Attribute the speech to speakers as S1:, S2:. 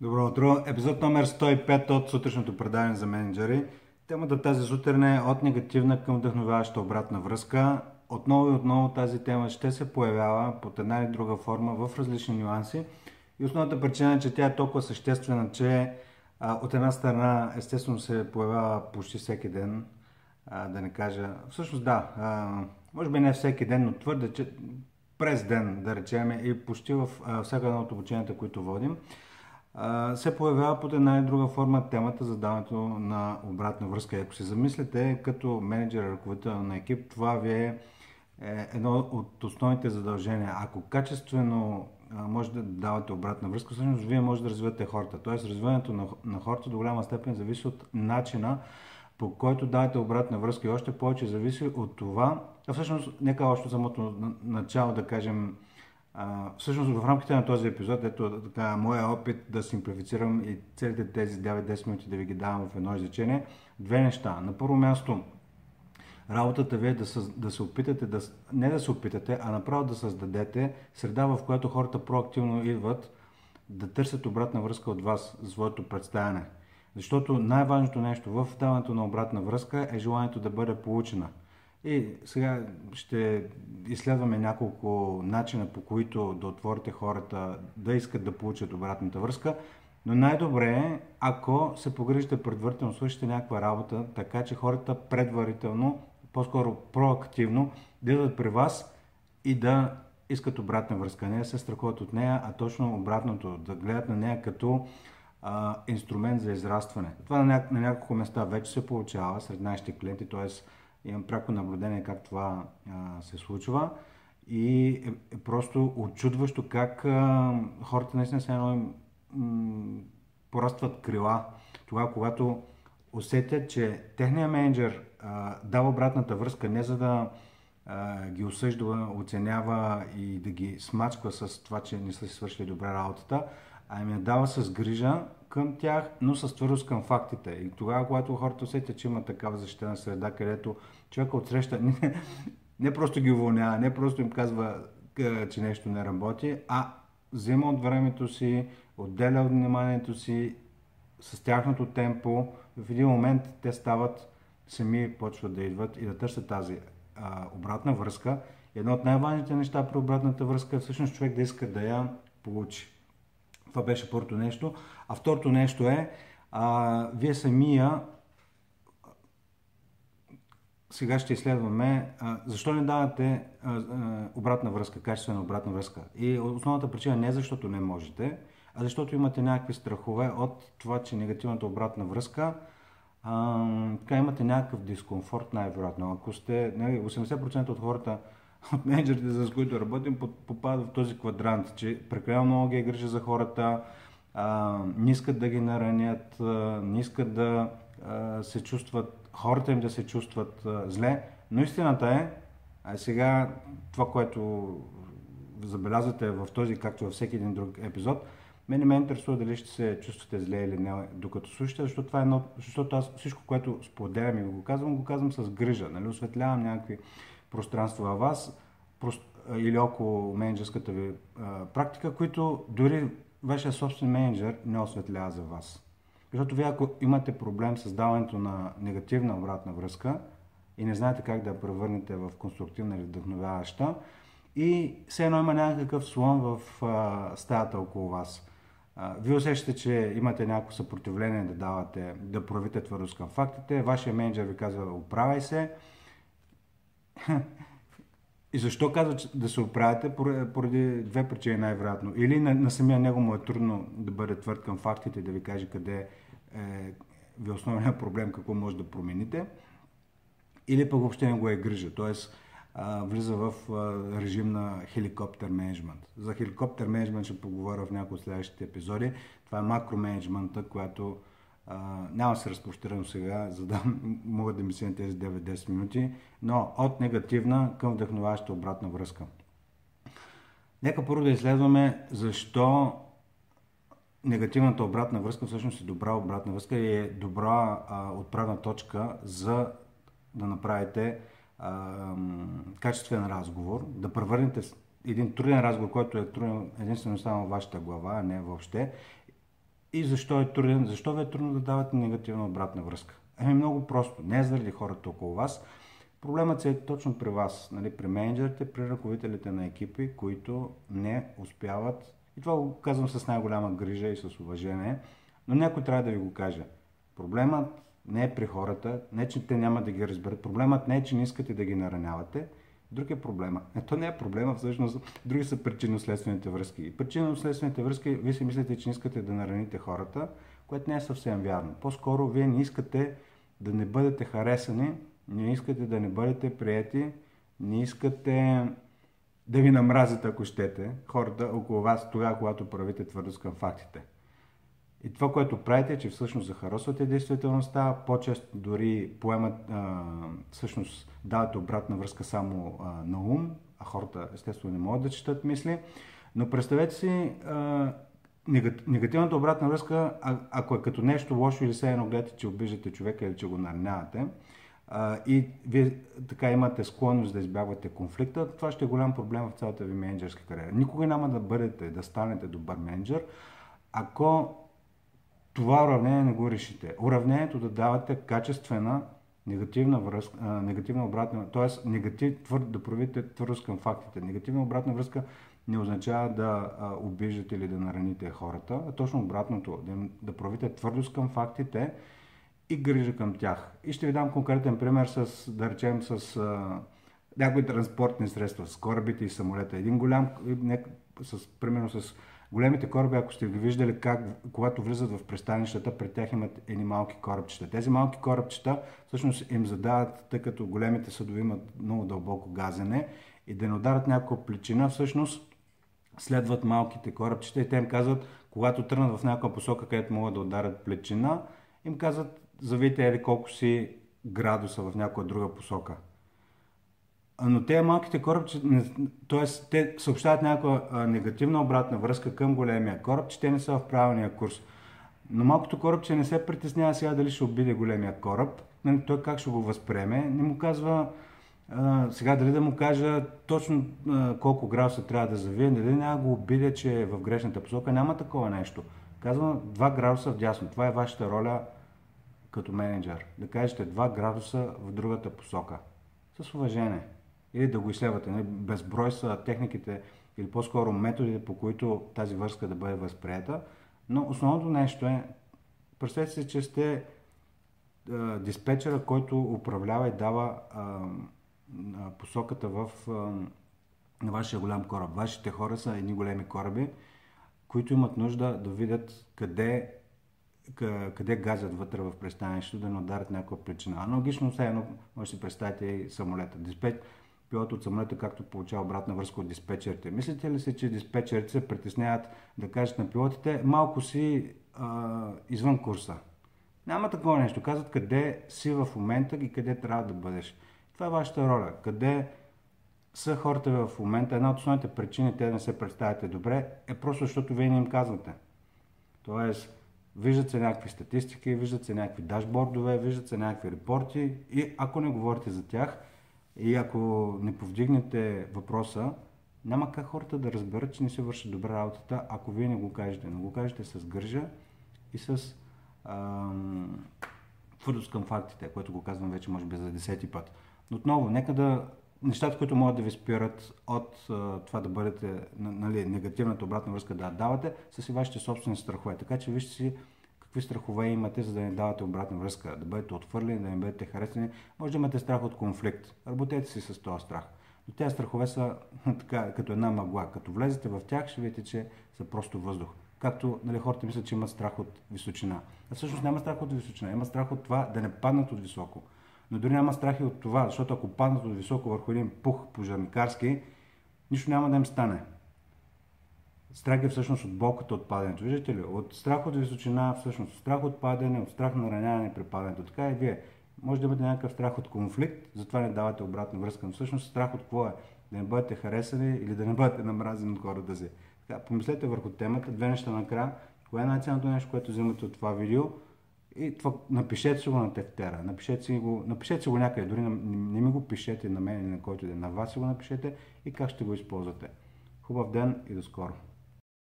S1: Добро утро! Епизод номер 105 от сутрешното предаване за менеджери. Темата тази сутрин е от негативна към вдъхновяваща обратна връзка. Отново и отново тази тема ще се появява под една или друга форма в различни нюанси. И основната причина е, че тя е толкова съществена, че а, от една страна естествено се появява почти всеки ден, а, да не кажа. Всъщност да, а, може би не всеки ден, но твърде, че през ден, да речем, и почти в всяка една от обученията, които водим се появява под една или друга форма темата за даването на обратна връзка. Ако се замислите като менеджер, ръководител на екип, това ви е, е едно от основните задължения. Ако качествено може да давате обратна връзка, всъщност вие може да развивате хората. Тоест, развиването на, на хората до голяма степен зависи от начина по който давате обратна връзка и още повече зависи от това, а всъщност, нека още самото начало да кажем, а, всъщност в рамките на този епизод, ето така, моя опит да симплифицирам и целите тези 9-10 минути да ви ги давам в едно изречение, две неща. На първо място, работата ви е да, съз, да се опитате, да, не да се опитате, а направо да създадете среда, в която хората проактивно идват да търсят обратна връзка от вас за своето представяне. Защото най-важното нещо в даването на обратна връзка е желанието да бъде получена – и сега ще изследваме няколко начина по които да отворите хората да искат да получат обратната връзка. Но най-добре е, ако се погрижите предварително, свършите някаква работа, така че хората предварително, по-скоро проактивно, да при вас и да искат обратна връзка. Не да се страхуват от нея, а точно обратното, да гледат на нея като а, инструмент за израстване. Това на, ня- на няколко места вече се получава сред нашите клиенти, т.е имам пряко наблюдение как това а, се случва и е, е просто очудващо как а, хората наистина се едно м- порастват крила. Тогава, когато усетят, че техният менеджер а, дава обратната връзка не за да а, ги осъжда, оценява и да ги смачква с това, че не са си свършили добре работата, а им я дава с грижа към тях, но с твърдост към фактите. И тогава, когато хората усетят, че има такава защитена среда, където човека отсреща не, не просто ги уволнява, не просто им казва, че нещо не работи, а взема от времето си, отделя от вниманието си с тяхното темпо. В един момент те стават сами, почват да идват и да търсят тази а, обратна връзка. Едно от най-важните неща при обратната връзка е всъщност човек да иска да я получи. Това беше първото нещо. А второто нещо е, а, вие самия сега ще изследваме а, защо не давате а, а, обратна връзка, качествена обратна връзка. И основната причина не е защото не можете, а защото имате някакви страхове от това, че негативната обратна връзка а, така имате някакъв дискомфорт най-вероятно. Ако сте, 80% нали, от хората, от менеджерите, с които работим, попадат в този квадрант, че прекалено много ги е грижа за хората, а, не искат да ги наранят, а, не искат да а, се чувстват, хората им да се чувстват а, зле. Но истината е, а сега това, което забелязвате в този, както във всеки един друг епизод, мен не ме интересува дали ще се чувствате зле или не, докато слушате, защото това е едно, защото аз всичко, което споделям и го казвам, го казвам с грижа, нали, осветлявам някакви пространства във вас или около менеджерската ви практика, които дори вашия собствен менеджер не осветлява за вас. Защото вие ако имате проблем с даването на негативна обратна връзка и не знаете как да я превърнете в конструктивна или вдъхновяваща, и все едно има някакъв слон в а, стаята около вас. А, вие усещате, че имате някакво съпротивление да давате, да проявите твърдост към фактите, вашия менеджер ви казва оправяй се. И защо казва да се оправяте? Поради две причини най-вероятно. Или на, на самия него му е трудно да бъде твърд към фактите да ви каже къде е, ви е основният проблем, какво може да промените. Или пък въобще не го е грижа. Тоест, а, влиза в а, режим на хеликоптер менеджмент. За хеликоптер менеджмент ще поговоря в някои от следващите епизоди. Това е макроменеджмента, която а, няма се разпростирам сега, за да могат да ми се тези 9-10 минути, но от негативна към вдъхновяваща обратна връзка. Нека първо да изследваме защо негативната обратна връзка всъщност е добра обратна връзка и е добра а, отправна точка за да направите а, качествен разговор, да превърнете един труден разговор, който е труден единствено само в вашата глава, а не въобще, И защо е труден? Защо ви е трудно да давате негативна обратна връзка? Ами много просто. Не е заради хората около вас. Проблемът е точно при вас, нали, при менеджерите, при ръководителите на екипи, които не успяват. И това го казвам с най-голяма грижа и с уважение, но някой трябва да ви го каже. Проблемът не е при хората, не че те няма да ги разберат. Проблемът не е, че не искате да ги наранявате. Друг е проблема. Ето не е проблема, всъщност други са причинно-следствените връзки. И причинно-следствените връзки, вие си мислите, че не искате да нараните хората, което не е съвсем вярно. По-скоро вие не искате да не бъдете харесани, не искате да не бъдете приети, не искате да ви намразят, ако щете, хората около вас, тогава, когато правите твърдост към фактите. И това, което правите, е, че всъщност захаросвате действителността, по-често дори поемат, а, всъщност давате обратна връзка само а, на ум, а хората естествено не могат да четат мисли. Но представете си, а, негативната обратна връзка, а, ако е като нещо лошо или се едно гледате, че обиждате човека или че го наранявате, и вие така имате склонност да избягвате конфликта, това ще е голям проблем в цялата ви менеджерска кариера. Никога няма да бъдете, да станете добър менеджер, ако това уравнение не го решите. Уравнението да давате качествена негативна връзка, а, негативна обратна, т.е. Негатив, твърд, да проявите твърдост към фактите. Негативна обратна връзка не означава да а, обиждате или да нараните хората, а точно обратното, да, да проявите твърдост към фактите и грижа към тях. И ще ви дам конкретен пример с, да речем, с а, някои транспортни средства, с корабите и самолета. Един голям, не, с, примерно с Големите кораби, ако сте ги виждали как, когато влизат в пристанищата, пред тях имат едни малки корабчета. Тези малки корабчета всъщност им задават, тъй като големите съдове имат много дълбоко газене и да не ударят някаква плечина, всъщност следват малките корабчета и те им казват, когато тръгнат в някаква посока, където могат да ударят плечина, им казват, завите ели колко си градуса в някоя друга посока. Но те малките корабче, т.е. те съобщават някаква негативна обратна връзка към големия кораб, че те не са в правилния курс. Но малкото корабче не се притеснява сега дали ще обиде големия кораб, нали, той как ще го възприеме, не му казва а, сега дали да му кажа точно а, колко градуса трябва да завие, дали няма го обидя, че е в грешната посока, няма такова нещо. Казвам 2 градуса вдясно. Това е вашата роля като менеджер. Да кажете 2 градуса в другата посока. С уважение или да го изследвате. Нали, безброй са техниките или по-скоро методите, по които тази връзка да бъде възприета. Но основното нещо е, представете си, че сте а, диспетчера, който управлява и дава а, посоката в, а, на вашия голям кораб. Вашите хора са едни големи кораби, които имат нужда да видят къде къде газят вътре в пристанището, да не ударят някаква причина. Аналогично, все едно, може да си представите и самолета. Диспетч, пилот от самолета, както получава обратна връзка от диспетчерите. Мислите ли се, че диспетчерите се притесняват да кажат на пилотите малко си а, извън курса? Няма такова нещо. Казват къде си в момента и къде трябва да бъдеш. Това е вашата роля. Къде са хората в момента. Една от основните причини те да не се представяте добре е просто защото вие не им казвате. Тоест, виждат се някакви статистики, виждат се някакви дашбордове, виждат се някакви репорти и ако не говорите за тях, и ако не повдигнете въпроса, няма как хората да разберат, че не се върши добра работата, ако вие не го кажете. Но го кажете с гържа и с твърдост към фактите, което го казвам вече може би за десети път. Но отново, нека да нещата, които могат да ви спират от а, това да бъдете, нали, негативната обратна връзка да давате, са си вашите собствени страхове. Така че вижте си какви страхове имате, за да не давате обратна връзка, да бъдете отвърлени, да не бъдете харесани. Може да имате страх от конфликт. Работете си с този страх. Но тези страхове са така, като една мъгла. Като влезете в тях, ще видите, че са просто въздух. Както нали, хората мислят, че имат страх от височина. А всъщност няма страх от височина. Има страх от това да не паднат от високо. Но дори няма страх и от това, защото ако паднат от високо върху един пух пожарникарски, нищо няма да им стане. Страх е всъщност от болката от падането. Виждате ли? От страх от височина, всъщност страх от падане, от страх на раняване при падането. Така и вие. Може да имате някакъв страх от конфликт, затова не давате обратна връзка. Но всъщност страх от какво е? Да не бъдете харесани или да не бъдете намразени от хората си. Така, помислете върху темата, две неща накрая. Кое е най-ценното нещо, което вземате от това видео? И това, напишете си го на тефтера, напишете си го, напишете си го някъде, дори не ми го пишете на мен или на който да е, на вас си го напишете и как ще го използвате. Хубав ден и до скоро!